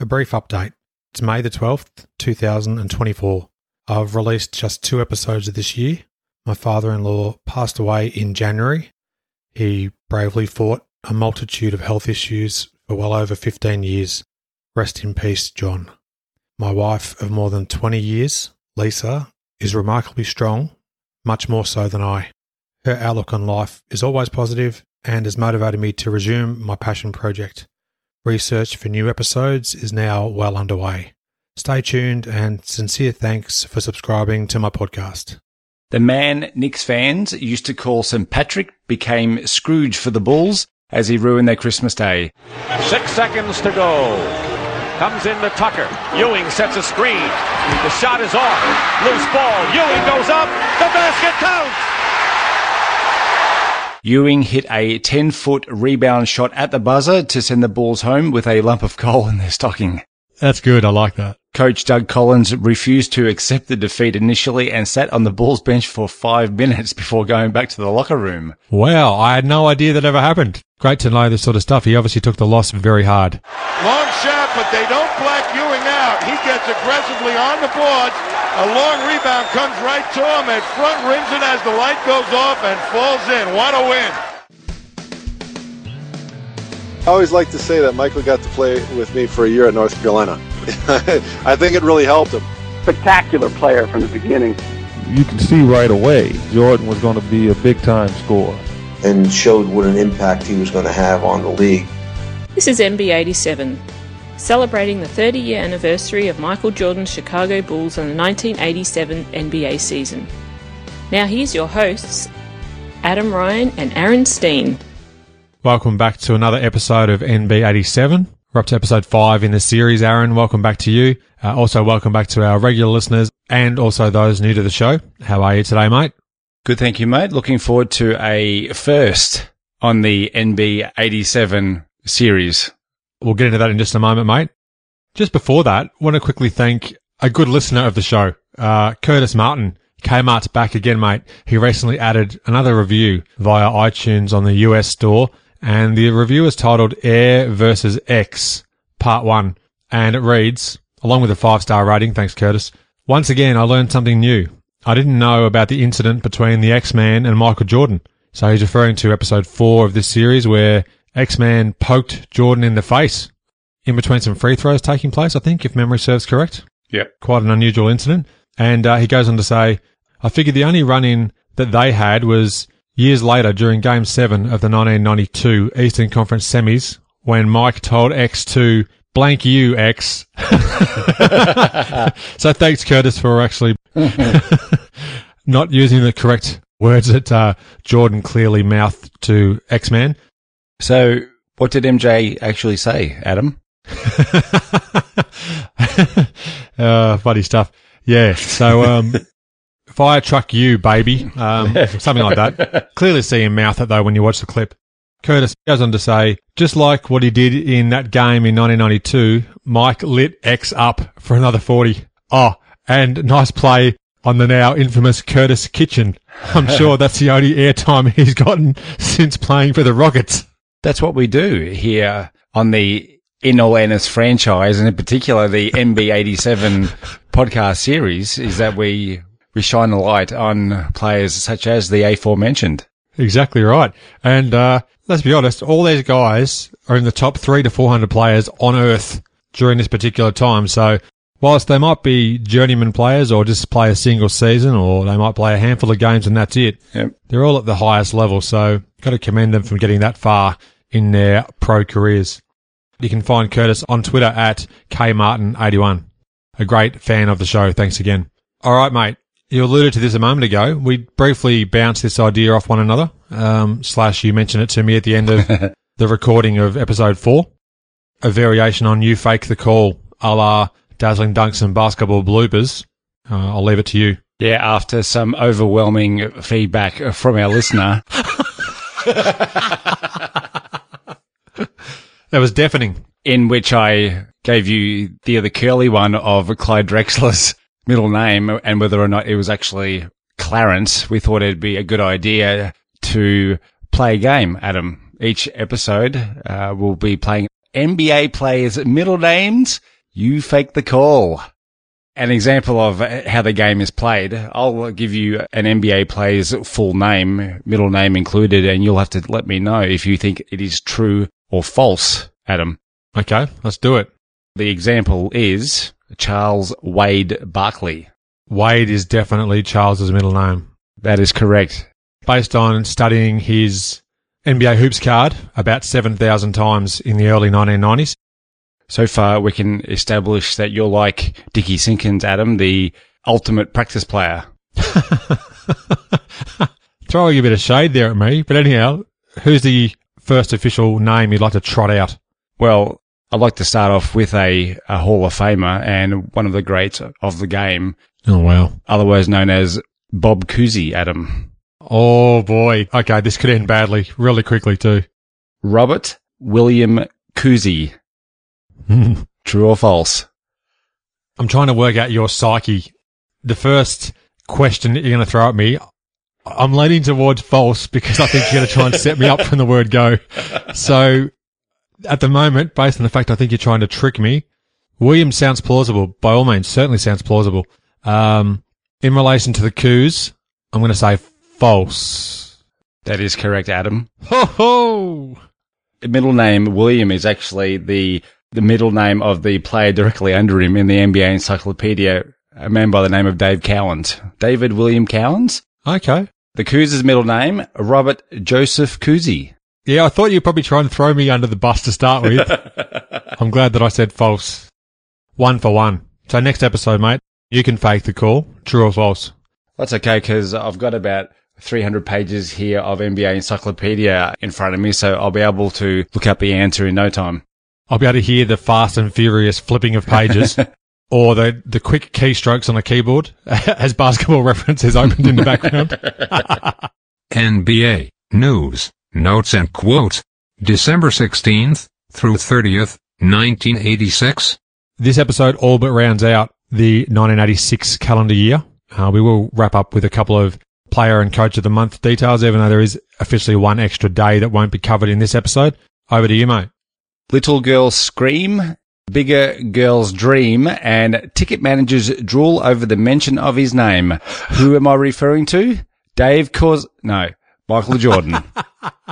A brief update. It's May the 12th, 2024. I've released just two episodes of this year. My father in law passed away in January. He bravely fought a multitude of health issues for well over 15 years. Rest in peace, John. My wife of more than 20 years, Lisa, is remarkably strong, much more so than I. Her outlook on life is always positive and has motivated me to resume my passion project. Research for new episodes is now well underway. Stay tuned and sincere thanks for subscribing to my podcast. The man Knicks fans used to call St. Patrick became Scrooge for the Bulls as he ruined their Christmas day. Six seconds to go. Comes into Tucker. Ewing sets a screen. The shot is off. Loose ball. Ewing goes up. The basket counts. Ewing hit a 10 foot rebound shot at the buzzer to send the Bulls home with a lump of coal in their stocking. That's good. I like that. Coach Doug Collins refused to accept the defeat initially and sat on the Bulls bench for five minutes before going back to the locker room. Wow, I had no idea that ever happened. Great to know this sort of stuff. He obviously took the loss very hard. Long shot, but they don't black Ewing out. He gets aggressively on the boards. A long rebound comes right to him and front rims it as the light goes off and falls in. What a win. I always like to say that Michael got to play with me for a year at North Carolina. I think it really helped him. Spectacular player from the beginning. You can see right away Jordan was going to be a big time scorer. And showed what an impact he was going to have on the league. This is MB87, celebrating the 30 year anniversary of Michael Jordan's Chicago Bulls and the 1987 NBA season. Now, here's your hosts, Adam Ryan and Aaron Steen. Welcome back to another episode of NB87. We're up to episode five in the series. Aaron, welcome back to you. Uh, also, welcome back to our regular listeners and also those new to the show. How are you today, mate? Good, thank you, mate. Looking forward to a first on the NB87 series. We'll get into that in just a moment, mate. Just before that, want to quickly thank a good listener of the show, uh, Curtis Martin. Kmart's back again, mate. He recently added another review via iTunes on the US store, and the review is titled Air versus X, Part 1. And it reads, along with a five star rating, thanks Curtis. Once again, I learned something new. I didn't know about the incident between the X-Man and Michael Jordan. So he's referring to episode four of this series where X-Man poked Jordan in the face in between some free throws taking place, I think, if memory serves correct. Yeah. Quite an unusual incident. And uh, he goes on to say, I figured the only run in that they had was years later during game seven of the 1992 Eastern Conference semis when Mike told X to blank you, X. so thanks, Curtis, for actually not using the correct words that uh, Jordan clearly mouthed to X Man. So, what did MJ actually say, Adam? uh, funny stuff. Yeah. So, um, fire truck you, baby. Um, something like that. Clearly see him mouth it though when you watch the clip. Curtis goes on to say, just like what he did in that game in 1992, Mike lit X up for another 40. Oh, and nice play on the now infamous Curtis Kitchen. I'm sure that's the only airtime he's gotten since playing for the Rockets. That's what we do here on the In All Airness franchise, and in particular the MB87 podcast series, is that we we shine a light on players such as the aforementioned. Exactly right. And uh, let's be honest, all these guys are in the top three to 400 players on Earth during this particular time. So whilst they might be journeyman players or just play a single season or they might play a handful of games and that's it, Yep. they're all at the highest level. So got to commend them from getting that far in their pro careers. You can find Curtis on Twitter at kmartin81. A great fan of the show. Thanks again. All right, mate. You alluded to this a moment ago. We briefly bounced this idea off one another. Um, slash, you mentioned it to me at the end of the recording of episode four. A variation on you fake the call, a la dazzling dunks and basketball bloopers. Uh, I'll leave it to you. Yeah, after some overwhelming feedback from our listener, That was deafening. in which I gave you the other curly one of Clyde Drexler's middle name and whether or not it was actually Clarence, we thought it'd be a good idea to play a game, Adam. Each episode, uh, we'll be playing NBA players' middle names, you fake the call. An example of how the game is played, I'll give you an NBA player's full name, middle name included, and you'll have to let me know if you think it is true or false, Adam. Okay, let's do it. The example is Charles Wade Barkley. Wade is definitely Charles's middle name. That is correct. Based on studying his NBA hoops card about 7,000 times in the early 1990s. So far, we can establish that you're like Dickey Simpkins, Adam, the ultimate practice player. Throwing a bit of shade there at me, but anyhow, who's the first official name you'd like to trot out? Well, I'd like to start off with a, a Hall of Famer and one of the greats of the game. Oh, wow. Otherwise known as Bob Cousy, Adam. Oh, boy. Okay, this could end badly, really quickly, too. Robert William Cousy. True or false? I'm trying to work out your psyche. The first question that you're going to throw at me, I'm leaning towards false because I think you're going to try and set me up from the word go. So at the moment, based on the fact I think you're trying to trick me, William sounds plausible. By all means, certainly sounds plausible. Um, in relation to the coups, I'm going to say false. That is correct, Adam. Ho ho! Middle name William is actually the the middle name of the player directly under him in the NBA encyclopedia, a man by the name of Dave Cowens. David William Cowens? Okay. The Coos' middle name, Robert Joseph Cousy. Yeah, I thought you'd probably try and throw me under the bus to start with. I'm glad that I said false. One for one. So next episode, mate, you can fake the call. True or false? That's okay because I've got about 300 pages here of NBA encyclopedia in front of me, so I'll be able to look up the answer in no time. I'll be able to hear the fast and furious flipping of pages or the, the quick keystrokes on a keyboard as basketball references opened in the background. NBA news, notes and quotes. December 16th through 30th, 1986. This episode all but rounds out the 1986 calendar year. Uh, we will wrap up with a couple of player and coach of the month details, even though there is officially one extra day that won't be covered in this episode. Over to you, mate. Little girls scream, bigger girls dream, and ticket managers drool over the mention of his name. Who am I referring to? Dave Cause, no, Michael Jordan.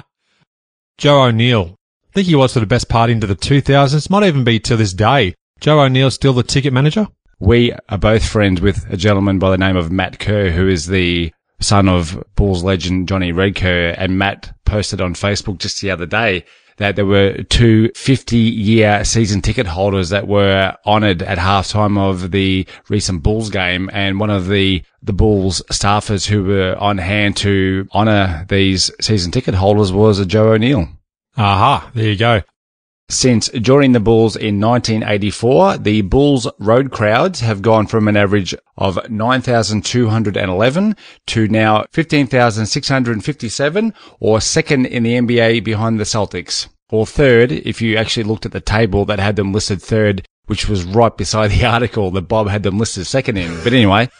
Joe O'Neill. I think he was for the best part into the 2000s. Might even be to this day. Joe O'Neill still the ticket manager? We are both friends with a gentleman by the name of Matt Kerr, who is the son of Bulls legend Johnny Red Kerr. And Matt posted on Facebook just the other day that there were two 50 year season ticket holders that were honored at halftime of the recent Bulls game. And one of the, the Bulls staffers who were on hand to honor these season ticket holders was a Joe O'Neill. Aha, there you go. Since joining the Bulls in 1984, the Bulls road crowds have gone from an average of 9,211 to now 15,657 or second in the NBA behind the Celtics. Or third if you actually looked at the table that had them listed third, which was right beside the article that Bob had them listed second in. But anyway,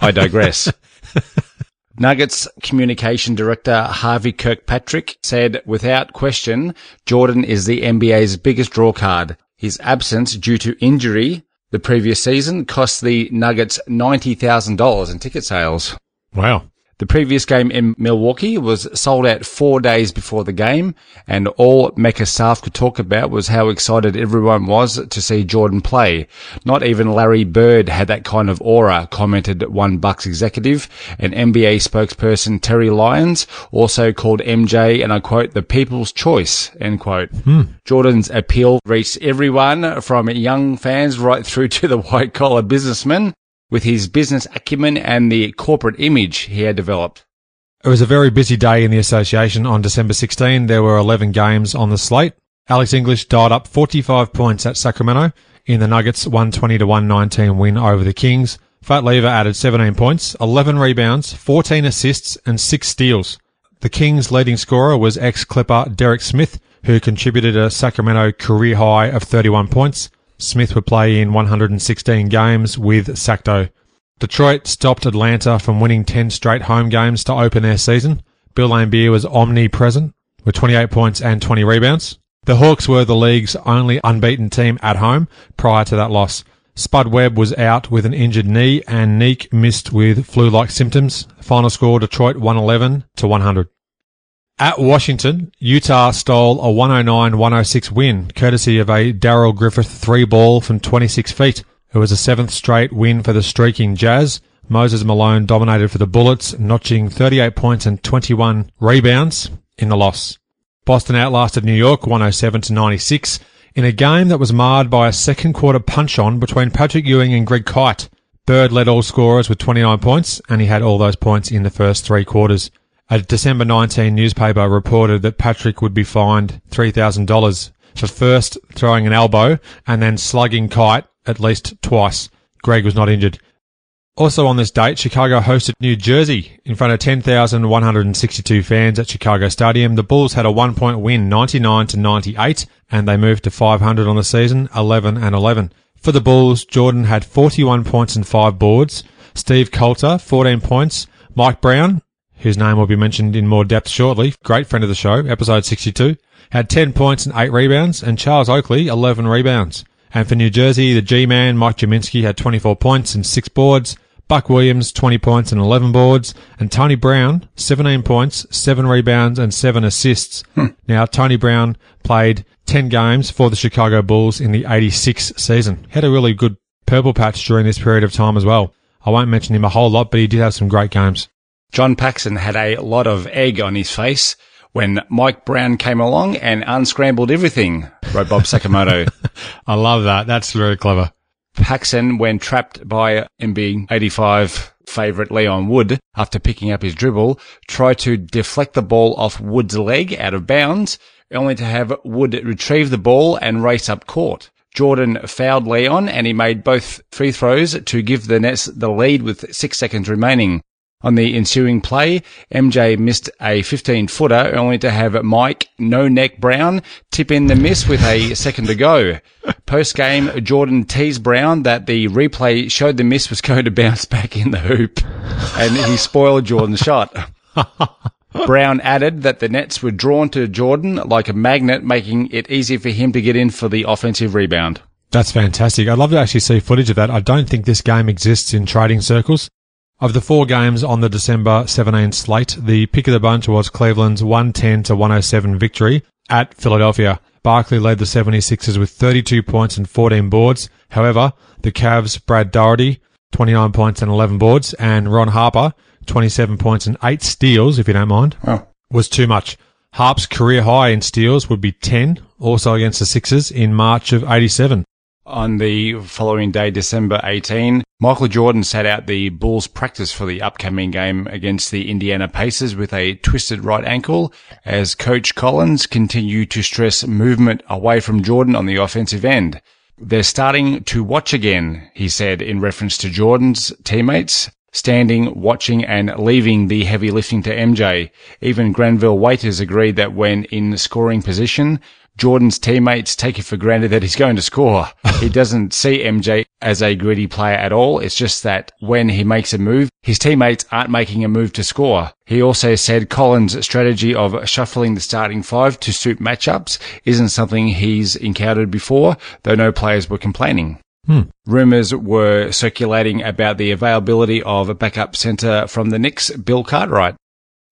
I digress. Nuggets communication director Harvey Kirkpatrick said, without question, Jordan is the NBA's biggest draw card. His absence due to injury the previous season cost the Nuggets $90,000 in ticket sales. Wow. The previous game in Milwaukee was sold out four days before the game, and all Mecca staff could talk about was how excited everyone was to see Jordan play. Not even Larry Bird had that kind of aura, commented one Bucks executive, and NBA spokesperson Terry Lyons also called MJ, and I quote, the people's choice, end quote. Hmm. Jordan's appeal reached everyone from young fans right through to the white collar businessmen with his business acumen and the corporate image he had developed. It was a very busy day in the association on December 16. There were 11 games on the slate. Alex English dialed up 45 points at Sacramento in the Nuggets 120 to 119 win over the Kings. Fat Lever added 17 points, 11 rebounds, 14 assists and 6 steals. The Kings leading scorer was ex-Clipper Derek Smith, who contributed a Sacramento career high of 31 points. Smith would play in 116 games with Sacto. Detroit stopped Atlanta from winning 10 straight home games to open their season. Bill Laimbeer was omnipresent with 28 points and 20 rebounds. The Hawks were the league's only unbeaten team at home prior to that loss. Spud Webb was out with an injured knee and Nique missed with flu-like symptoms. Final score Detroit 111 to 100. At Washington, Utah stole a 109-106 win, courtesy of a Darrell Griffith three ball from 26 feet. It was a seventh straight win for the streaking Jazz. Moses Malone dominated for the Bullets, notching 38 points and 21 rebounds in the loss. Boston outlasted New York 107 to 96 in a game that was marred by a second quarter punch on between Patrick Ewing and Greg Kite. Bird led all scorers with 29 points and he had all those points in the first three quarters. A December 19 newspaper reported that Patrick would be fined $3,000 for first throwing an elbow and then slugging Kite at least twice. Greg was not injured. Also on this date, Chicago hosted New Jersey in front of 10,162 fans at Chicago Stadium. The Bulls had a one point win, 99 to 98, and they moved to 500 on the season, 11 and 11. For the Bulls, Jordan had 41 points and five boards. Steve Colter, 14 points. Mike Brown, whose name will be mentioned in more depth shortly, great friend of the show, episode 62, had 10 points and 8 rebounds, and Charles Oakley, 11 rebounds. And for New Jersey, the G-Man, Mike Gminski, had 24 points and 6 boards. Buck Williams, 20 points and 11 boards. And Tony Brown, 17 points, 7 rebounds and 7 assists. Hmm. Now, Tony Brown played 10 games for the Chicago Bulls in the 86 season. Had a really good purple patch during this period of time as well. I won't mention him a whole lot, but he did have some great games. John Paxson had a lot of egg on his face when Mike Brown came along and unscrambled everything, wrote Bob Sakamoto. I love that. That's very clever. Paxson, when trapped by MB 85 favourite Leon Wood after picking up his dribble, tried to deflect the ball off Wood's leg out of bounds, only to have Wood retrieve the ball and race up court. Jordan fouled Leon and he made both free throws to give the Nets the lead with six seconds remaining. On the ensuing play, MJ missed a 15 footer only to have Mike No Neck Brown tip in the miss with a second to go. Post game, Jordan teased Brown that the replay showed the miss was going to bounce back in the hoop and he spoiled Jordan's shot. Brown added that the Nets were drawn to Jordan like a magnet, making it easy for him to get in for the offensive rebound. That's fantastic. I'd love to actually see footage of that. I don't think this game exists in trading circles. Of the four games on the December 17 slate, the pick of the bunch was Cleveland's 110 to 107 victory at Philadelphia. Barkley led the 76ers with 32 points and 14 boards. However, the Cavs' Brad Daugherty, 29 points and 11 boards, and Ron Harper, 27 points and 8 steals, if you don't mind, Oh. was too much. Harp's career high in steals would be 10, also against the Sixers in March of 87. On the following day, December 18, Michael Jordan sat out the Bulls practice for the upcoming game against the Indiana Pacers with a twisted right ankle as coach Collins continued to stress movement away from Jordan on the offensive end. They're starting to watch again, he said in reference to Jordan's teammates standing, watching and leaving the heavy lifting to MJ. Even Granville Waiters agreed that when in scoring position, Jordan's teammates take it for granted that he's going to score. he doesn't see MJ as a gritty player at all. It's just that when he makes a move, his teammates aren't making a move to score. He also said Collins' strategy of shuffling the starting five to suit matchups isn't something he's encountered before, though no players were complaining. Hmm. Rumours were circulating about the availability of a backup centre from the Knicks, Bill Cartwright.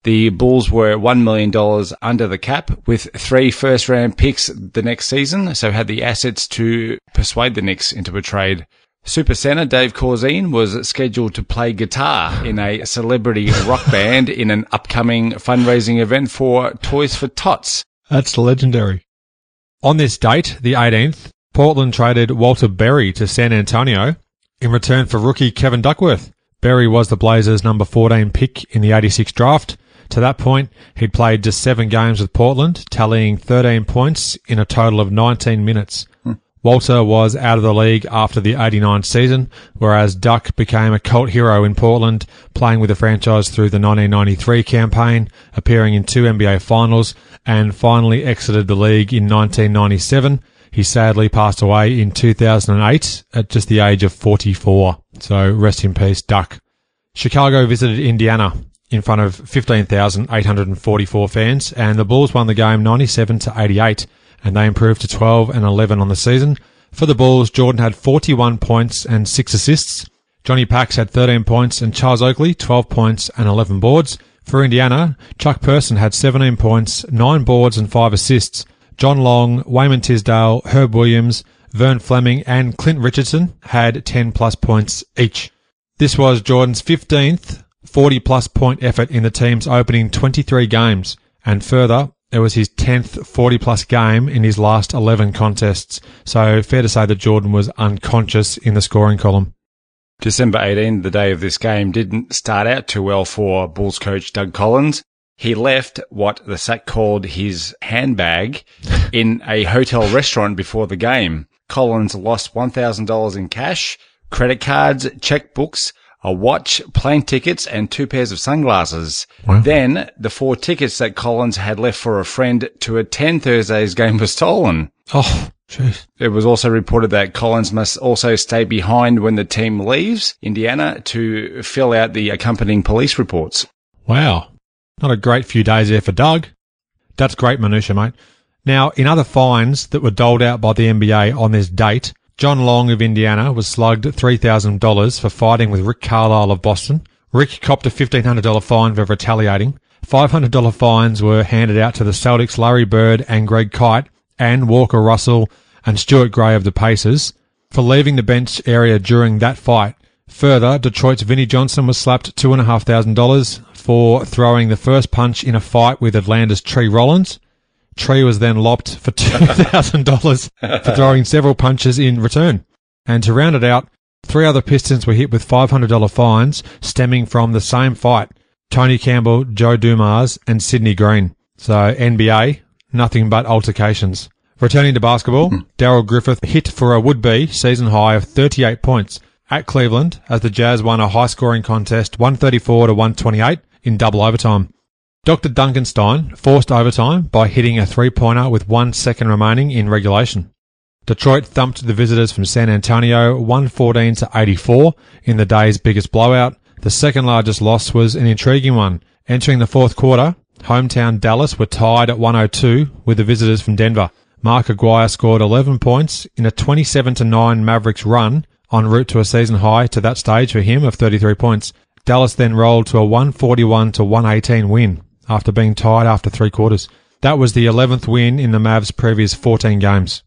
The Bulls were $1 million under the cap with three first round picks the next season, so had the assets to persuade the Knicks into a trade. Super center Dave Corzine was scheduled to play guitar in a celebrity rock band in an upcoming fundraising event for Toys for Tots. That's legendary. On this date, the 18th, Portland traded Walter Berry to San Antonio in return for rookie Kevin Duckworth. Berry was the Blazers' number 14 pick in the 86 draft. To that point, he'd played just seven games with Portland, tallying 13 points in a total of 19 minutes. Hmm. Walter was out of the league after the 89 season, whereas Duck became a cult hero in Portland, playing with the franchise through the 1993 campaign, appearing in two NBA finals, and finally exited the league in 1997. He sadly passed away in 2008 at just the age of 44. So rest in peace, Duck. Chicago visited Indiana in front of 15,844 fans, and the Bulls won the game 97 to 88. and they improved to 12 and 11 on the season. For the Bulls, Jordan had 41 points and 6 assists. Johnny Pax had 13 points and Charles Oakley 12 points and 11 boards. For Indiana, Chuck Person had 17 points, 9 boards and 5 assists. John Long, Wayman Tisdale, Herb Williams, Vern Fleming and Clint Richardson had 10 plus points each. This was Jordan's 15th 40 plus point effort in the team's opening 23 games. And further, it was his 10th 40 plus game in his last 11 contests. So fair to say that Jordan was unconscious in the scoring column. December 18, the day of this game, didn't start out too well for Bulls coach Doug Collins. He left what the sack called his handbag in a hotel restaurant before the game. Collins lost $1,000 in cash, credit cards, checkbooks, a watch, plane tickets, and two pairs of sunglasses. Wow. Then the four tickets that Collins had left for a friend to attend Thursday's game were stolen. Oh, jeez. It was also reported that Collins must also stay behind when the team leaves Indiana to fill out the accompanying police reports. Wow. Not a great few days there for Doug. That's great minutia, mate. Now, in other fines that were doled out by the NBA on this date, John Long of Indiana was slugged $3,000 for fighting with Rick Carlisle of Boston. Rick copped a $1,500 fine for retaliating. $500 fines were handed out to the Celtics' Larry Bird and Greg Kite and Walker Russell and Stuart Gray of the Pacers for leaving the bench area during that fight. Further, Detroit's Vinnie Johnson was slapped $2,500 for throwing the first punch in a fight with Atlanta's Tree Rollins. Tree was then lopped for $2,000 for throwing several punches in return. And to round it out, three other Pistons were hit with $500 fines stemming from the same fight. Tony Campbell, Joe Dumars, and Sidney Green. So NBA, nothing but altercations. Returning to basketball, hmm. Darrell Griffith hit for a would-be season high of 38 points at Cleveland as the Jazz won a high-scoring contest 134 to 128 in double overtime. Dr. Dunkenstein forced overtime by hitting a three-pointer with one second remaining in regulation. Detroit thumped the visitors from San Antonio 114 to 84 in the day's biggest blowout. The second largest loss was an intriguing one. Entering the fourth quarter, hometown Dallas were tied at 102 with the visitors from Denver. Mark Aguirre scored 11 points in a 27 to 9 Mavericks run en route to a season high to that stage for him of 33 points. Dallas then rolled to a 141 to 118 win after being tied after three quarters. That was the 11th win in the Mavs' previous 14 games.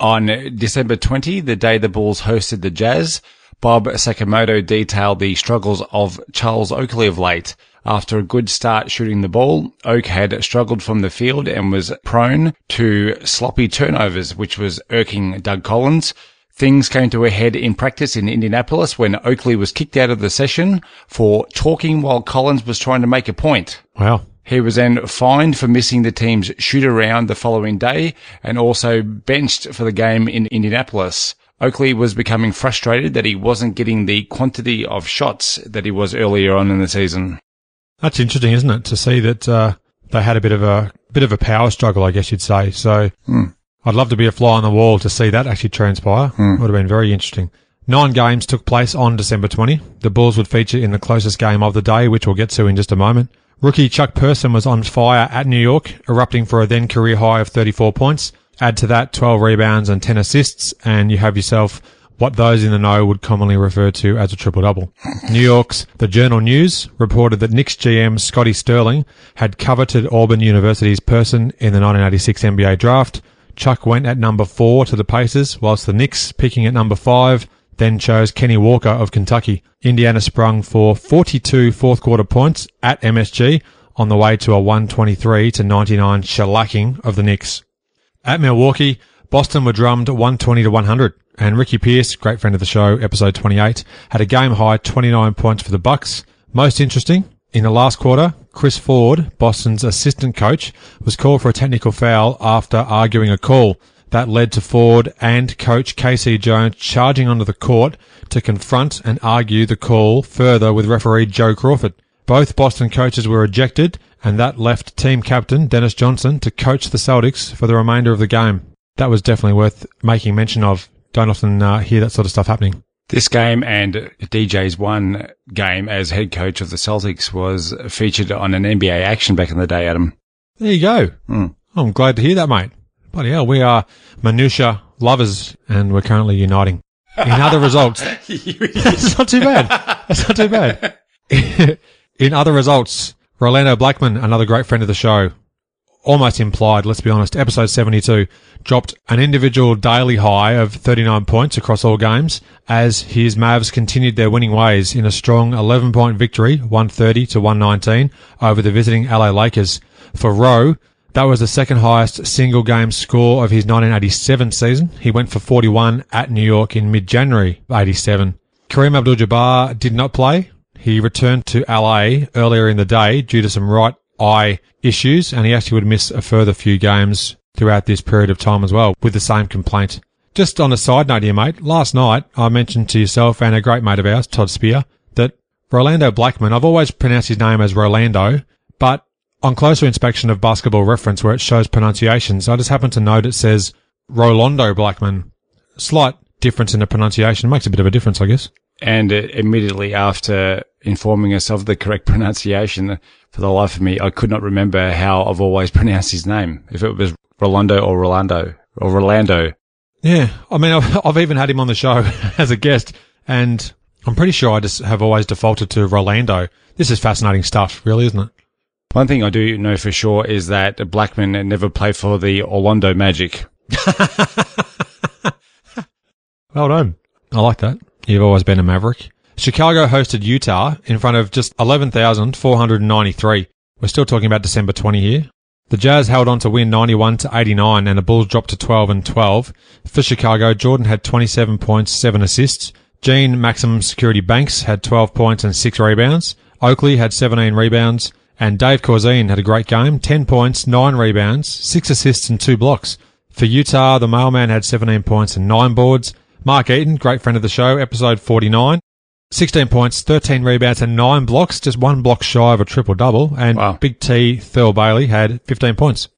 On December 20, the day the Bulls hosted the Jazz, Bob Sakamoto detailed the struggles of Charles Oakley of late. After a good start shooting the ball, Oak had struggled from the field and was prone to sloppy turnovers, which was irking Doug Collins. Things came to a head in practice in Indianapolis when Oakley was kicked out of the session for talking while Collins was trying to make a point. Wow. He was then fined for missing the team's shoot around the following day and also benched for the game in Indianapolis. Oakley was becoming frustrated that he wasn't getting the quantity of shots that he was earlier on in the season. That's interesting, isn't it, to see that uh, they had a bit of a bit of a power struggle, I guess you'd say. So I'd love to be a fly on the wall to see that actually transpire. it Would have been very interesting. Nine games took place on December 20. The Bulls would feature in the closest game of the day, which we'll get to in just a moment. Rookie Chuck Person was on fire at New York, erupting for a then career high of 34 points. Add to that 12 rebounds and 10 assists, and you have yourself what those in the know would commonly refer to as a triple double. New York's The Journal News reported that Knicks GM Scotty Stirling had coveted Auburn University's Person in the 1986 NBA draft. Chuck went at number four to the Pacers, whilst the Knicks, picking at number five, then chose Kenny Walker of Kentucky. Indiana sprung for 42 fourth quarter points at MSG on the way to a 123 to 99 shellacking of the Knicks. At Milwaukee, Boston were drummed 120 to 100, and Ricky Pierce, great friend of the show, episode 28, had a game high 29 points for the Bucks. Most interesting, in the last quarter, Chris Ford, Boston's assistant coach, was called for a technical foul after arguing a call. That led to Ford and coach KC Jones charging onto the court to confront and argue the call further with referee Joe Crawford. Both Boston coaches were ejected, and that left team captain Dennis Johnson to coach the Celtics for the remainder of the game. That was definitely worth making mention of. Don't often uh, hear that sort of stuff happening. This game and DJ's one game as head coach of the Celtics was featured on an NBA action back in the day, Adam. There you go. Hmm. I'm glad to hear that, mate. Bloody hell, we are minutia lovers and we're currently uniting. In other results, that's not too bad. That's not too bad. In other results, Rolando Blackman, another great friend of the show, almost implied, let's be honest, episode 72, dropped an individual daily high of 39 points across all games as his Mavs continued their winning ways in a strong 11 point victory, 130 to 119 over the visiting LA Lakers. For Rowe, that was the second highest single game score of his 1987 season. He went for 41 at New York in mid-January 87. Kareem Abdul-Jabbar did not play. He returned to LA earlier in the day due to some right eye issues and he actually would miss a further few games throughout this period of time as well with the same complaint. Just on a side note here, mate, last night I mentioned to yourself and a great mate of ours, Todd Spear, that Rolando Blackman, I've always pronounced his name as Rolando, but on closer inspection of basketball reference where it shows pronunciations, I just happen to note it says Rolando Blackman. Slight difference in the pronunciation makes a bit of a difference, I guess. And uh, immediately after informing us of the correct pronunciation, for the life of me, I could not remember how I've always pronounced his name. If it was Rolando or Rolando or Rolando. Yeah. I mean, I've, I've even had him on the show as a guest and I'm pretty sure I just have always defaulted to Rolando. This is fascinating stuff, really, isn't it? One thing I do know for sure is that Blackman never played for the Orlando Magic. well done. I like that. You've always been a Maverick. Chicago hosted Utah in front of just 11,493. We're still talking about December 20 here. The Jazz held on to win 91 to 89 and the Bulls dropped to 12 and 12. For Chicago, Jordan had 27 points, 7 assists. Gene Maximum Security Banks had 12 points and 6 rebounds. Oakley had 17 rebounds. And Dave Corzine had a great game, 10 points, 9 rebounds, 6 assists and 2 blocks. For Utah, the mailman had 17 points and 9 boards. Mark Eaton, great friend of the show, episode 49. 16 points, 13 rebounds and 9 blocks, just one block shy of a triple-double. And Wow. Big T, Thurl Bailey, had 15 points.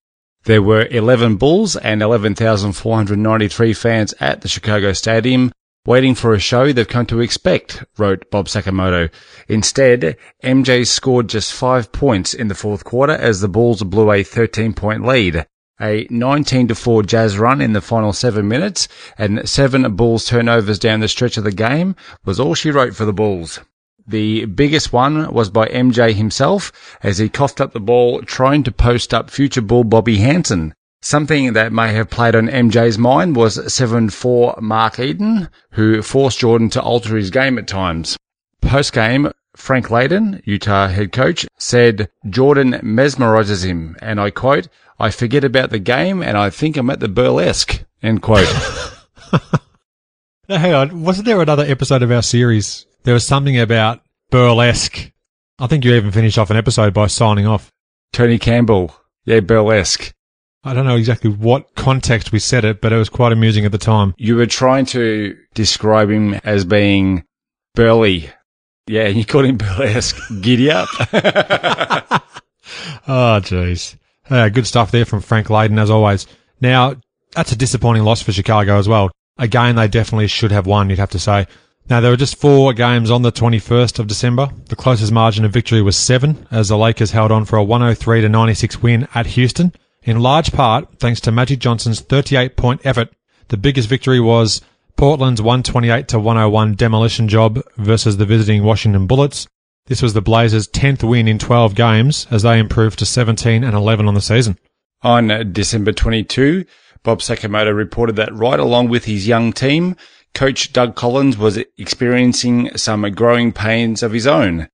There were 11 Bulls and 11,493 fans at the Chicago Stadium waiting for a show they've come to expect, wrote Bob Sakamoto. Instead, MJ scored just five points in the fourth quarter as the Bulls blew a 13 point lead. A 19 to 4 Jazz run in the final seven minutes and seven Bulls turnovers down the stretch of the game was all she wrote for the Bulls. The biggest one was by MJ himself as he coughed up the ball trying to post up future Bull Bobby Hansen. Something that may have played on MJ's mind was 7-4 Mark Eaton, who forced Jordan to alter his game at times. Post game, Frank Layden, Utah head coach, said Jordan mesmerizes him, and I quote, I forget about the game and I think I'm at the burlesque, end quote. Now, hang on, wasn't there another episode of our series? There was something about burlesque. I think you even finished off an episode by signing off. Tony Campbell, yeah, burlesque. I don't know exactly what context we said it, but it was quite amusing at the time. You were trying to describe him as being burly. Yeah, and you called him burlesque. Giddy up. Oh, jeez. Uh, good stuff there from Frank Layden, as always. Now, that's a disappointing loss for Chicago as well. Again, they definitely should have won, you'd have to say. Now, there were just four games on the 21st of December. The closest margin of victory was seven, as the Lakers held on for a 103 to 96 win at Houston, in large part thanks to Magic Johnson's 38 point effort. The biggest victory was Portland's 128 to 101 demolition job versus the visiting Washington Bullets. This was the Blazers' 10th win in 12 games as they improved to 17 and 11 on the season. On December 22, Bob Sakamoto reported that right along with his young team, coach Doug Collins was experiencing some growing pains of his own.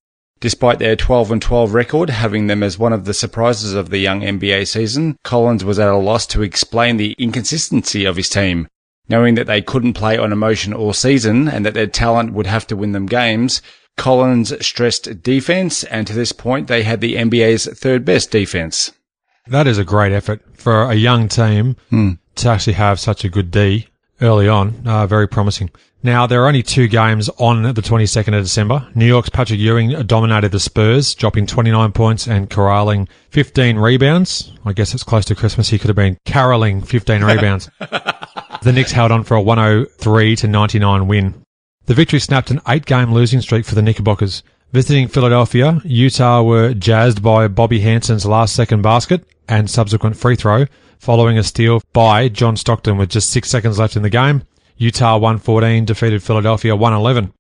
Despite their 12 and 12 record, having them as one of the surprises of the young NBA season, Collins was at a loss to explain the inconsistency of his team. Knowing that they couldn't play on emotion all season and that their talent would have to win them games, Collins stressed defense, and to this point they had the NBA's third best defense. That is a great effort for a young team hmm. to actually have such a good D early on. Uh, very promising. Now, there are only two games on the 22nd of December. New York's Patrick Ewing dominated the Spurs, dropping 29 points and corralling 15 rebounds. I guess it's close to Christmas. He could have been caroling 15 rebounds. The Knicks held on for a 103 to 99 win. The victory snapped an eight game losing streak for the Knickerbockers. Visiting Philadelphia, Utah were jazzed by Bobby Hansen's last second basket and subsequent free throw. Following a steal by John Stockton with just six seconds left in the game. Utah 114 defeated Philadelphia 111.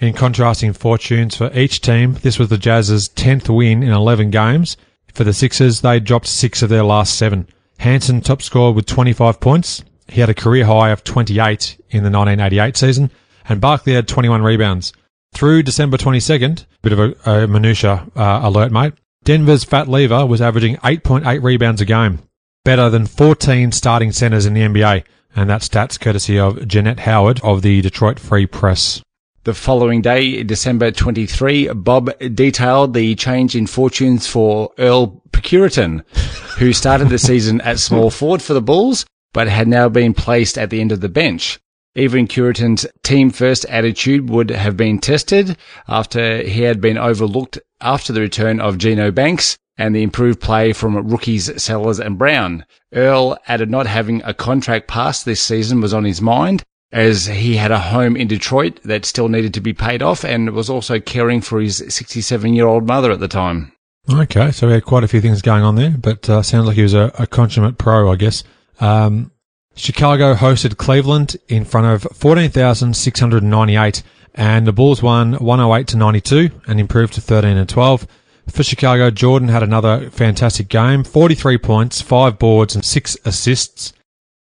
In contrasting fortunes for each team, this was the Jazz's 10th win in 11 games. For the Sixers, they dropped six of their last seven. Hansen top scored with 25 points. He had a career high of 28 in the 1988 season, and Barkley had 21 rebounds. Through December 22nd, bit of a, a minutia uh, alert, mate. Denver's Fat Lever was averaging 8.8 rebounds a game, better than 14 starting centers in the NBA, and that stats courtesy of Johnette Howard of the Detroit Free Press. The following day, December 23, Bob detailed the change in fortunes for Earl Cureton, who started the season at small forward for the Bulls, but had now been placed at the end of the bench. Even Cureton's team first attitude would have been tested after he had been overlooked after the return of Geno Banks and the improved play from rookies Sellers and Brown. Earl added not having a contract past this season was on his mind as he had a home in Detroit that still needed to be paid off and was also caring for his 67 year old mother at the time. Okay, so we had quite a few things going on there, but uh, sounds like he was a, a consummate pro, I guess. Um, Chicago hosted Cleveland in front of 14,698 and the Bulls won 108 to 92 and improved to 13 and 12. For Chicago, Jordan had another fantastic game, 43 points, 5 boards and 6 assists.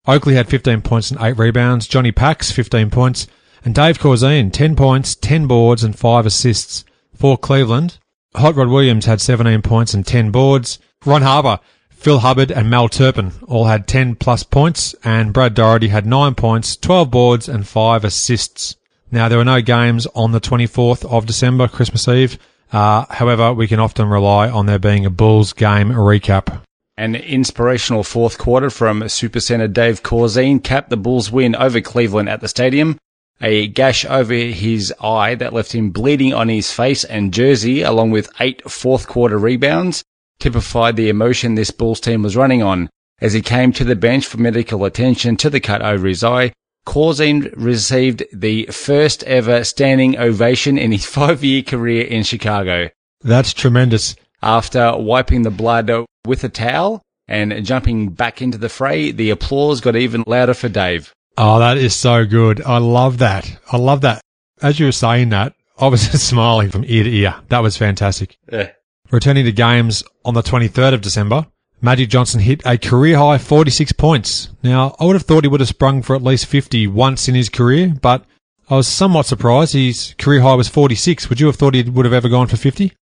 Oakley had 15 points and 8 rebounds, Johnny Pax 15 points, and Dave Corzine 10 points, 10 boards and 5 assists. For Cleveland, Hot Rod Williams had 17 points and 10 boards. Ron Harper Phil Hubbard and Mel Turpin all had 10 plus points, and Brad Daugherty had 9 points, 12 boards, and 5 assists. Now, there were no games on the 24th of December, Christmas Eve. Uh, however, we can often rely on there being a Bulls game recap. An inspirational fourth quarter from Supercenter Dave Corzine capped the Bulls' win over Cleveland at the stadium. A gash over his eye that left him bleeding on his face and jersey, along with eight fourth quarter rebounds, typified the emotion this Bulls team was running on. As he came to the bench for medical attention to the cut over his eye, Corzine received the first ever standing ovation in his five year career in Chicago. That's tremendous. After wiping the blood with a towel and jumping back into the fray, the applause got even louder for Dave. Oh, that is so good. I love that. I love that. As you were saying that, I was smiling from ear to ear. That was fantastic. Yeah. Returning to games on the 23rd of December, Magic Johnson hit a career high 46 points. Now, I would have thought he would have sprung for at least 50 once in his career, but I was somewhat surprised. His career high was 46. Would you have thought he would have ever gone for 50?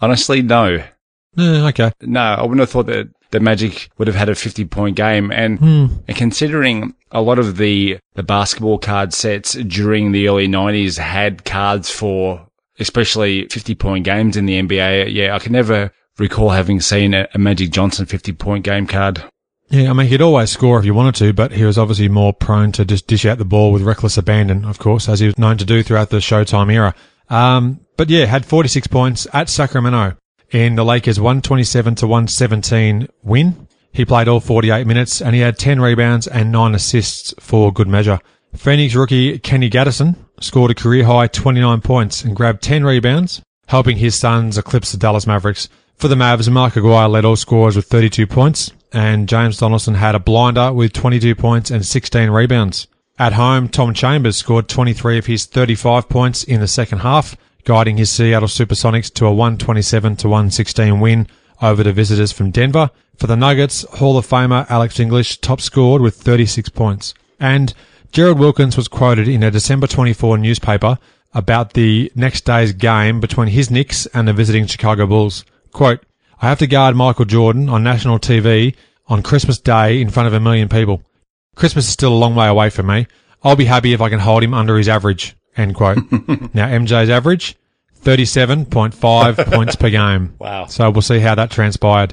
Honestly, no. Eh, okay. No, I wouldn't have thought that the Magic would have had a 50 point game. And, and considering a lot of the, the basketball card sets during the early 90s had cards for especially 50 point games in the NBA. Yeah, I can never recall having seen a, a Magic Johnson 50 point game card. Yeah, I mean, he'd always score if you wanted to, but he was obviously more prone to just dish out the ball with reckless abandon, of course, as he was known to do throughout the Showtime era. Um, but yeah, had 46 points at Sacramento in the Lakers 127 to 117 win. He played all 48 minutes and he had 10 rebounds and 9 assists for good measure. Phoenix rookie Kenny Gattison scored a career high 29 points and grabbed 10 rebounds, helping his Suns eclipse the Dallas Mavericks. For the Mavs, Mark Aguirre led all scorers with 32 points, and James Donaldson had a blinder with 22 points and 16 rebounds. At home, Tom Chambers scored 23 of his 35 points in the second half, guiding his Seattle Supersonics to a 127 to 116 win over the visitors from Denver. For the Nuggets, Hall of Famer Alex English top scored with 36 points. And Gerald Wilkins was quoted in a December 24 newspaper about the next day's game between his Knicks and the visiting Chicago Bulls. Quote, I have to guard Michael Jordan on national TV on Christmas Day in front of a million people. Christmas is still a long way away for me. I'll be happy if I can hold him under his average. End quote. now MJ's average, 37.5 points per game. Wow. So we'll see how that transpired.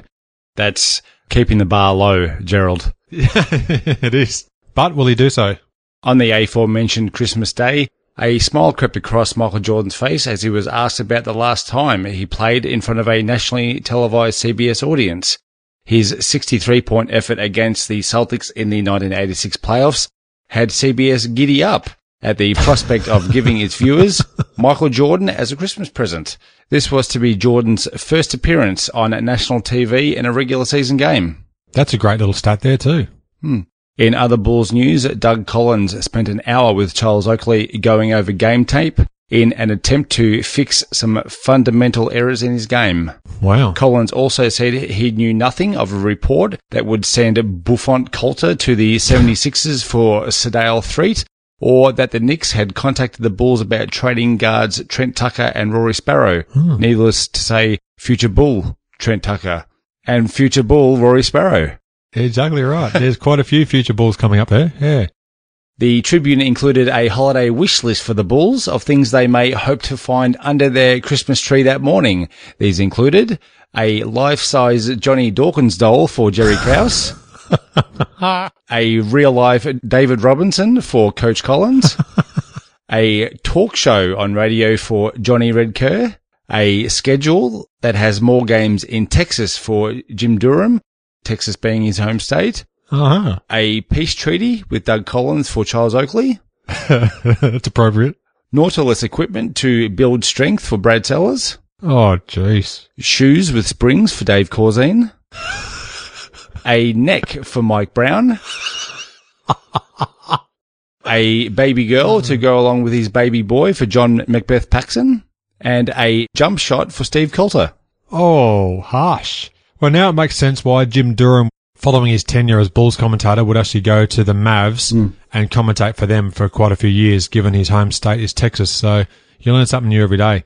That's keeping the bar low, Gerald. it is. But will he do so? On the aforementioned Christmas Day, a smile crept across Michael Jordan's face as he was asked about the last time he played in front of a nationally televised CBS audience. His 63 point effort against the Celtics in the 1986 playoffs had CBS giddy up at the prospect of giving its viewers Michael Jordan as a Christmas present. This was to be Jordan's first appearance on national TV in a regular season game. That's a great little stat there too. Hmm. In other Bulls news, Doug Collins spent an hour with Charles Oakley going over game tape in an attempt to fix some fundamental errors in his game. Wow. Collins also said he knew nothing of a report that would send Buffon Colter to the 76ers for Sedale Threatt or that the Knicks had contacted the Bulls about trading guards Trent Tucker and Rory Sparrow. Hmm. Needless to say, future Bull Trent Tucker and future Bull Rory Sparrow. Exactly right. There's quite a few future Bulls coming up there. Yeah. The Tribune included a holiday wish list for the Bulls of things they may hope to find under their Christmas tree that morning. These included a life-size Johnny Dawkins doll for Jerry Krause, a real-life David Robinson for Coach Collins, a talk show on radio for Johnny Red Kerr, a schedule that has more games in Texas for Jim Durham, Texas being his home state, Uh-huh. a peace treaty with Doug Collins for Charles Oakley, That's appropriate. Nautilus equipment to build strength for Brad Sellers, Oh, jeez. shoes with springs for Dave Corzine, a neck for Mike Brown, a baby girl to go along with his baby boy for John Macbeth Paxson, and a jump shot for Steve Colter. Oh, harsh. Well, now it makes sense why Jim Durham, following his tenure as Bulls commentator, would actually go to the Mavs hmm. and commentate for them for quite a few years, given his home state is Texas. So you learn something new every day.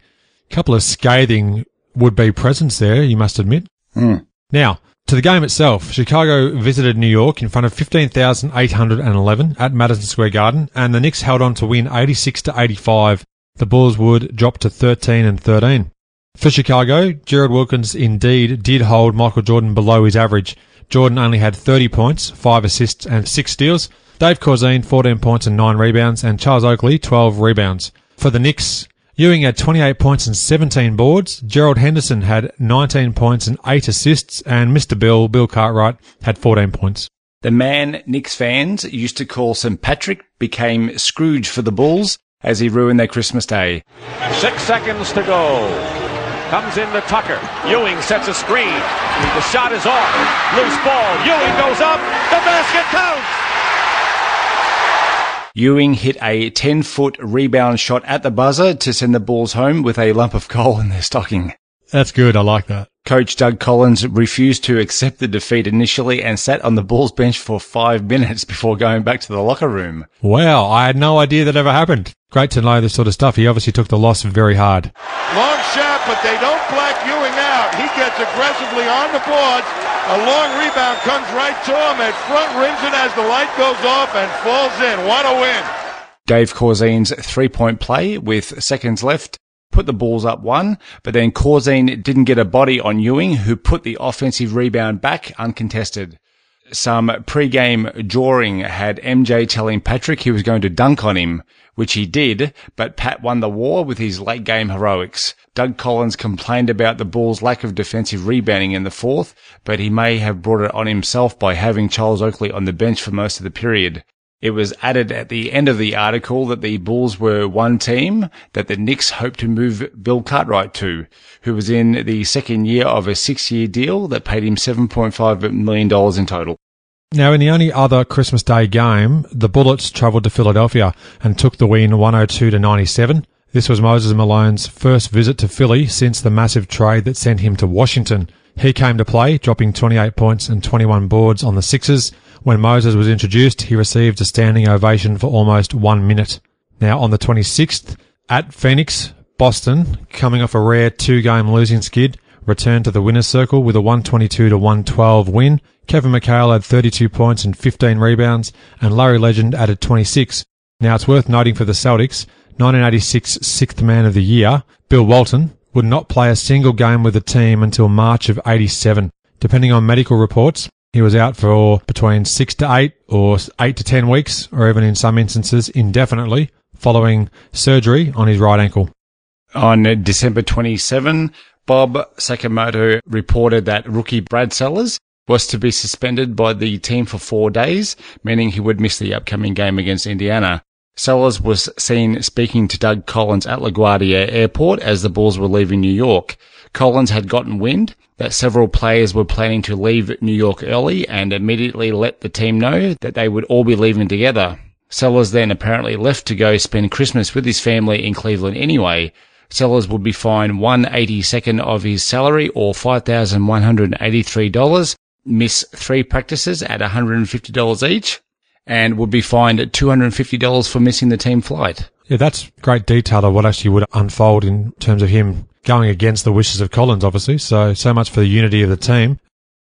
A couple of scathing would-be presence there, you must admit. Hmm. Now, to the game itself, Chicago visited New York in front of 15,811 at Madison Square Garden, and the Knicks held on to win 86 to 85. The Bulls would drop to 13 and 13. For Chicago, Gerald Wilkins indeed did hold Michael Jordan below his average. Jordan only had 30 points, 5 assists and 6 steals. Dave Corzine, 14 points and 9 rebounds, and Charles Oakley, 12 rebounds. For the Knicks, Ewing had 28 points and 17 boards. Gerald Henderson had 19 points and 8 assists, and Mr. Bill, Bill Cartwright, had 14 points. The man Knicks fans used to call St. Patrick became Scrooge for the Bulls as he ruined their Christmas day. Six seconds to go. Comes into Tucker. Ewing sets a screen. The shot is off. Loose ball. Ewing goes up. The basket counts. Ewing hit a 10 foot rebound shot at the buzzer to send the Bulls home with a lump of coal in their stocking. That's good. I like that. Coach Doug Collins refused to accept the defeat initially and sat on the Bulls bench for five minutes before going back to the locker room. Wow, I had no idea that ever happened. Great to know this sort of stuff. He obviously took the loss very hard. Long shot, but they don't black Ewing out. He gets aggressively on the boards. A long rebound comes right to him and front rims it as the light goes off and falls in. What a win. Dave Corzine's three point play with seconds left put the balls up one, but then Corzine didn't get a body on Ewing, who put the offensive rebound back uncontested. Some pre-game drawing had MJ telling Patrick he was going to dunk on him, which he did, but Pat won the war with his late game heroics. Doug Collins complained about the Bulls' lack of defensive rebounding in the fourth, but he may have brought it on himself by having Charles Oakley on the bench for most of the period. It was added at the end of the article that the Bulls were one team that the Knicks hoped to move Bill Cartwright to, who was in the second year of a six year deal that paid him $7.5 million in total. Now, in the only other Christmas Day game, the Bullets travelled to Philadelphia and took the win 102 to 97. This was Moses Malone's first visit to Philly since the massive trade that sent him to Washington. He came to play, dropping 28 points and 21 boards on the Sixers. When Moses was introduced, he received a standing ovation for almost one minute. Now, on the 26th, at Phoenix, Boston, coming off a rare two-game losing skid, returned to the winner's circle with a 122 to 112 win. Kevin McHale had 32 points and 15 rebounds, and Larry Legend added 26. Now, it's worth noting for the Celtics, 1986 sixth man of the year, Bill Walton, would not play a single game with the team until March of 87. Depending on medical reports, he was out for between six to eight or eight to ten weeks, or even in some instances indefinitely, following surgery on his right ankle. On December 27, Bob Sakamoto reported that rookie Brad Sellers was to be suspended by the team for four days, meaning he would miss the upcoming game against Indiana. Sellers was seen speaking to Doug Collins at LaGuardia Airport as the Bulls were leaving New York. Collins had gotten wind that several players were planning to leave New York early and immediately let the team know that they would all be leaving together. Sellers then apparently left to go spend Christmas with his family in Cleveland anyway. Sellers would be fined 182nd of his salary or $5,183, miss three practices at $150 each, and would be fined $250 for missing the team flight. Yeah, that's great detail of what actually would unfold in terms of him going against the wishes of Collins, obviously. So, so much for the unity of the team.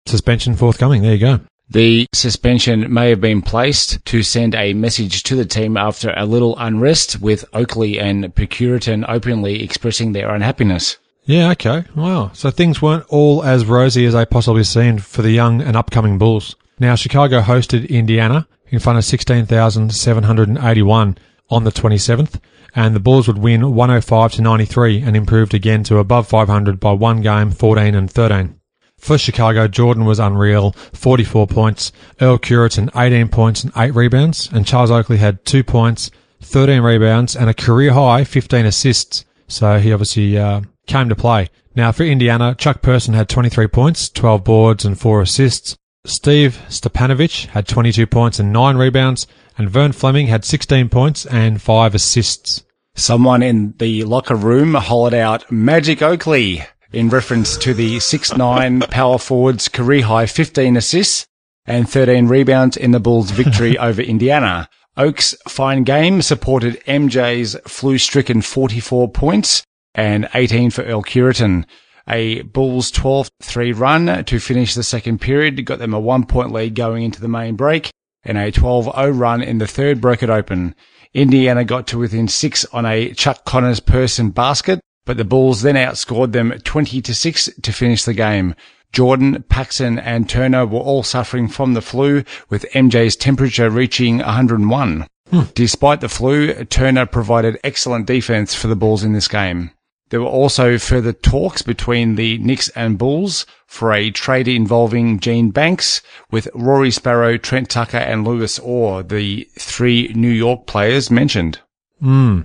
Suspension forthcoming. There you go. The suspension may have been placed to send a message to the team after a little unrest with Oakley and Pecuritan openly expressing their unhappiness. Yeah, okay. Wow. So things weren't all as rosy as they possibly seemed for the young and upcoming Bulls. Now, Chicago hosted Indiana in front of 16,781 on the 27th, and the Bulls would win 105 to 93 and improved again to above 500 by one game, 14 and 13. For Chicago, Jordan was unreal, 44 points, Earl Cureton 18 points and 8 rebounds, and Charles Oakley had 2 points, 13 rebounds, and a career high 15 assists. So he obviously uh, came to play. Now for Indiana, Chuck Person had 23 points, 12 boards and 4 assists. Steve Stipanovich had 22 points and 9 rebounds, and Vern Fleming had 16 points and 5 assists. Someone in the locker room hollered out Magic Oakley in reference to the 6'9 power forward's career high 15 assists and 13 rebounds in the Bulls' victory over Indiana. Oak's fine game supported MJ's flu-stricken 44 points and 18 for Earl Cureton. A Bulls 12-3 run to finish the second period got them a one point lead going into the main break and a 12-0 run in the third broke it open. Indiana got to within six on a Chuck Connors Person basket, but the Bulls then outscored them 20 to 6 to finish the game. Jordan, Paxson and Turner were all suffering from the flu with MJ's temperature reaching 101. Hmm. Despite the flu, Turner provided excellent defense for the Bulls in this game. There were also further talks between the Knicks and Bulls for a trade involving Gene Banks with Rory Sparrow, Trent Tucker and Louis Orr, the three New York players mentioned. Hmm.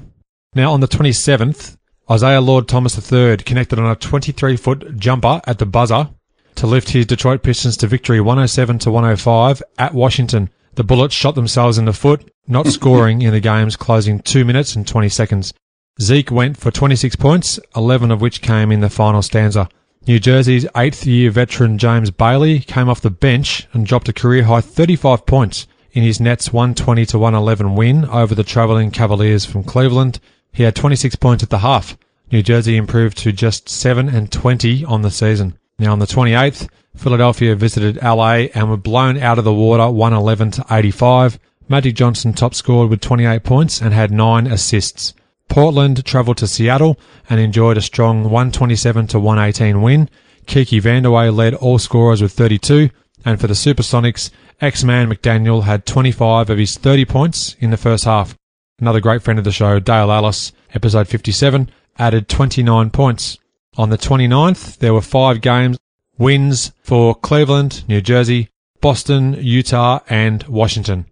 Now on the 27th, Isiah Lord Thomas III connected on a 23 foot jumper at the buzzer to lift his Detroit Pistons to victory 107 to 105 at Washington. The Bullets shot themselves in the foot, not scoring in the game's closing 2 minutes and 20 seconds. Zeke went for 26 points, 11 of which came in the final stanza. New Jersey's eighth year veteran James Bailey came off the bench and dropped a career high 35 points in his Nets 120 to 111 win over the travelling Cavaliers from Cleveland. He had 26 points at the half. New Jersey improved to just 7 and 20 on the season. Now on the 28th, Philadelphia visited LA and were blown out of the water 111 to 85. Magic Johnson top scored with 28 points and had 9 assists. Portland travelled to Seattle and enjoyed a strong 127 to 118 win. Kiki Vandeweghe led all scorers with 32, and for the Supersonics, X-Man McDaniel had 25 of his 30 points in the first half. Another great friend of the show, Dale Ellis, episode 57, added 29 points. On the 29th, there were five games, wins for Cleveland, New Jersey, Boston, Utah, and Washington.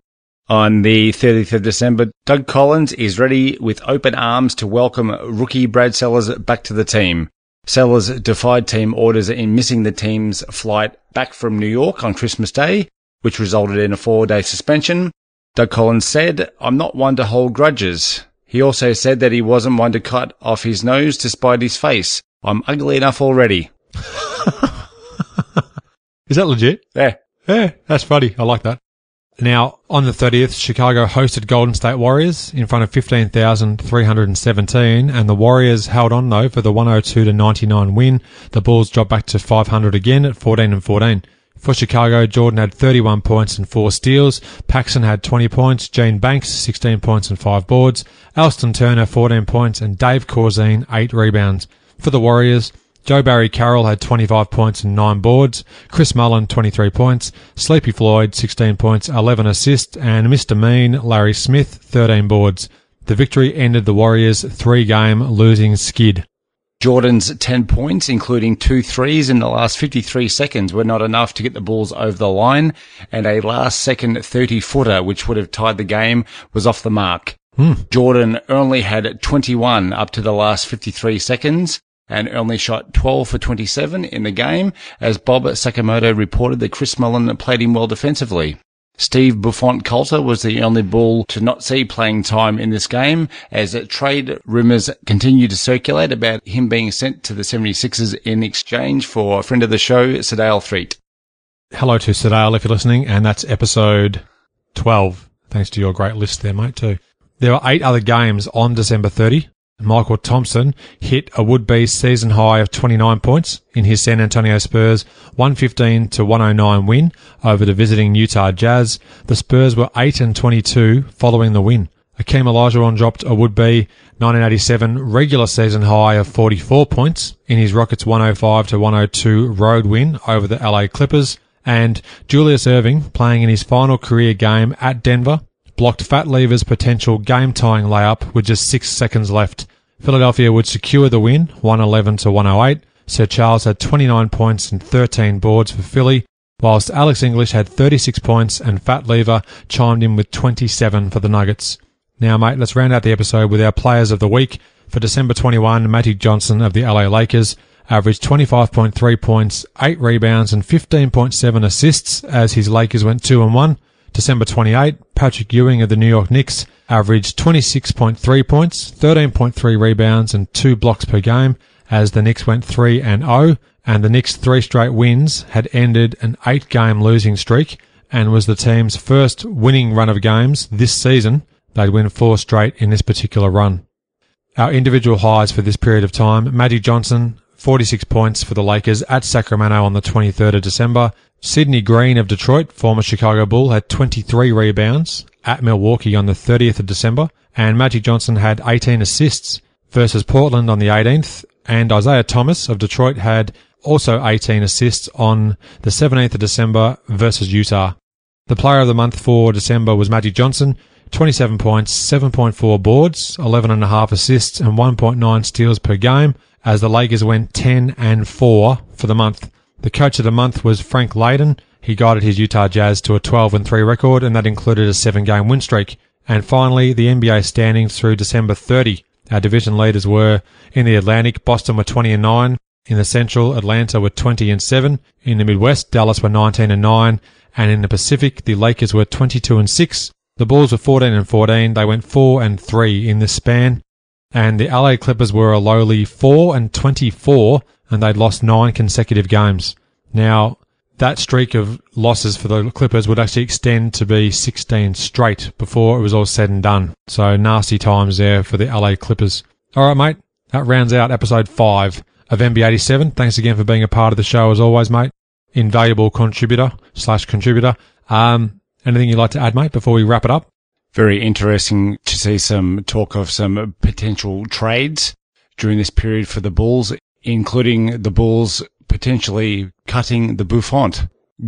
On the 30th of December, Doug Collins is ready with open arms to welcome rookie Brad Sellers back to the team. Sellers defied team orders in missing the team's flight back from New York on Christmas Day, which resulted in a four day suspension. Doug Collins said, I'm not one to hold grudges. He also said that he wasn't one to cut off his nose to spite his face. I'm ugly enough already. Is that legit? Yeah. Yeah, that's funny. I like that. Now, on the 30th, Chicago hosted Golden State Warriors in front of 15,317, and the Warriors held on though for the 102 to 99 win. The Bulls dropped back to 500 again at 14 and 14. For Chicago, Jordan had 31 points and 4 steals. Paxson had 20 points. Gene Banks, 16 points and 5 boards. Elston Turner, 14 points. And Dave Corzine, 8 rebounds. For the Warriors, Joe Barry Carroll had 25 points and 9 boards, Chris Mullin 23 points, Sleepy Floyd 16 points, 11 assists, and Mr. Mean Larry Smith 13 boards. The victory ended the Warriors' three-game losing skid. Jordan's 10 points, including two threes in the last 53 seconds, were not enough to get the Bulls over the line, and a last second 30 footer, which would have tied the game, was off the mark. Hmm. Jordan only had 21 up to the last 53 seconds, and only shot 12 for 27 in the game, as Bob Sakamoto reported that Chris Mullin played him well defensively. Steve Buffon Colter was the only bull to not see playing time in this game as trade rumours continue to circulate about him being sent to the 76ers in exchange for a friend of the show, Sedale Threatt. Hello to Sedale if you're listening, and that's episode 12. Thanks to your great list there, mate, too. There were eight other games on December 30. Michael Thompson hit a would-be season high of 29 points in his San Antonio Spurs 115 to 109 win over the visiting Utah Jazz. The Spurs were 8 and 22 following the win. Akeem Olajuwon dropped a would-be 1987 regular season high of 44 points in his Rockets 105 to 102 road win over the LA Clippers. And Julius Erving playing in his final career game at Denver, blocked Fat Lever's potential game-tying layup with just six seconds left. Philadelphia would secure the win, 111 to 108. Sir Charles had 29 points and 13 boards for Philly, whilst Alex English had 36 points and Fat Lever chimed in with 27 for the Nuggets. Now, mate, let's round out the episode with our players of the week. For December 21, Magic Johnson of the LA Lakers averaged 25.3 points, 8 rebounds and 15.7 assists as his Lakers went 2 and 1. December 28, Patrick Ewing of the New York Knicks averaged 26.3 points, 13.3 rebounds and 2 blocks per game as the Knicks went 3 and 0 and the Knicks' three straight wins had ended an 8 game losing streak and was the team's first winning run of games this season. They'd win 4 straight in this particular run. Our individual highs for this period of time, Magic Johnson, 46 points for the Lakers at Sacramento on the 23rd of December, Sidney Green of Detroit, former Chicago Bull, had 23 rebounds at Milwaukee on the 30th of December, and Magic Johnson had 18 assists versus Portland on the 18th, and Isiah Thomas of Detroit had also 18 assists on the 17th of December versus Utah. The player of the month for December was Magic Johnson, 27 points, 7.4 boards, 11.5 assists, and 1.9 steals per game, as the Lakers went 10 and 4 for the month. The coach of the month was Frank Layden. He guided his Utah Jazz to a 12 and 3 record, and that included a seven game win streak. And finally, the NBA standings through December 30. Our division leaders were in the Atlantic, Boston were 20 and 9. In the Central, Atlanta were 20 and 7. In the Midwest, Dallas were 19 and 9. And in the Pacific, the Lakers were 22 and 6. The Bulls were 14 and 14. They went 4 and 3 in this span. And the LA Clippers were a lowly 4 and 24 and they'd lost nine consecutive games. Now, that streak of losses for the Clippers would actually extend to be 16 straight before it was all said and done. So nasty times there for the LA Clippers. All right, mate. That rounds out episode five of MB87. Thanks again for being a part of the show as always, mate. Invaluable contributor slash contributor. Um, anything you'd like to add, mate, before we wrap it up? Very interesting to see some talk of some potential trades during this period for the Bulls including the Bulls potentially cutting the Buffon.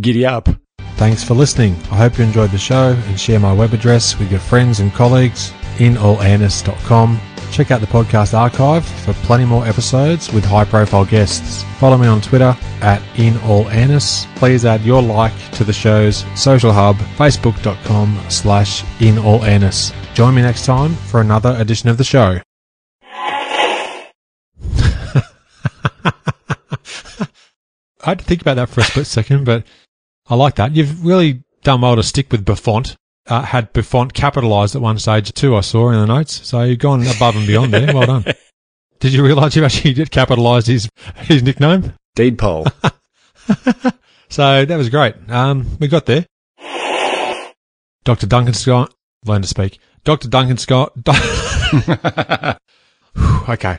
Giddy up. Thanks for listening. I hope you enjoyed the show and share my web address with your friends and colleagues in allairness.com. Check out the podcast archive for plenty more episodes with high profile guests. Follow me on Twitter at in all airness. Please add your like to the show's social hub, facebook.com slash in all airness. Join me next time for another edition of the show. I had to think about that for a split second, but I like that. You've really done well to stick with Buffon. Uh, had Buffon capitalised at one stage too, I saw in the notes. So you've gone above and beyond there. Well done. Did you realise you actually did capitalise his, his nickname? Deed poll. so that was great. Um, we got there. Dr. Duncan Scott, learn to speak. Dr. Duncan Scott. okay.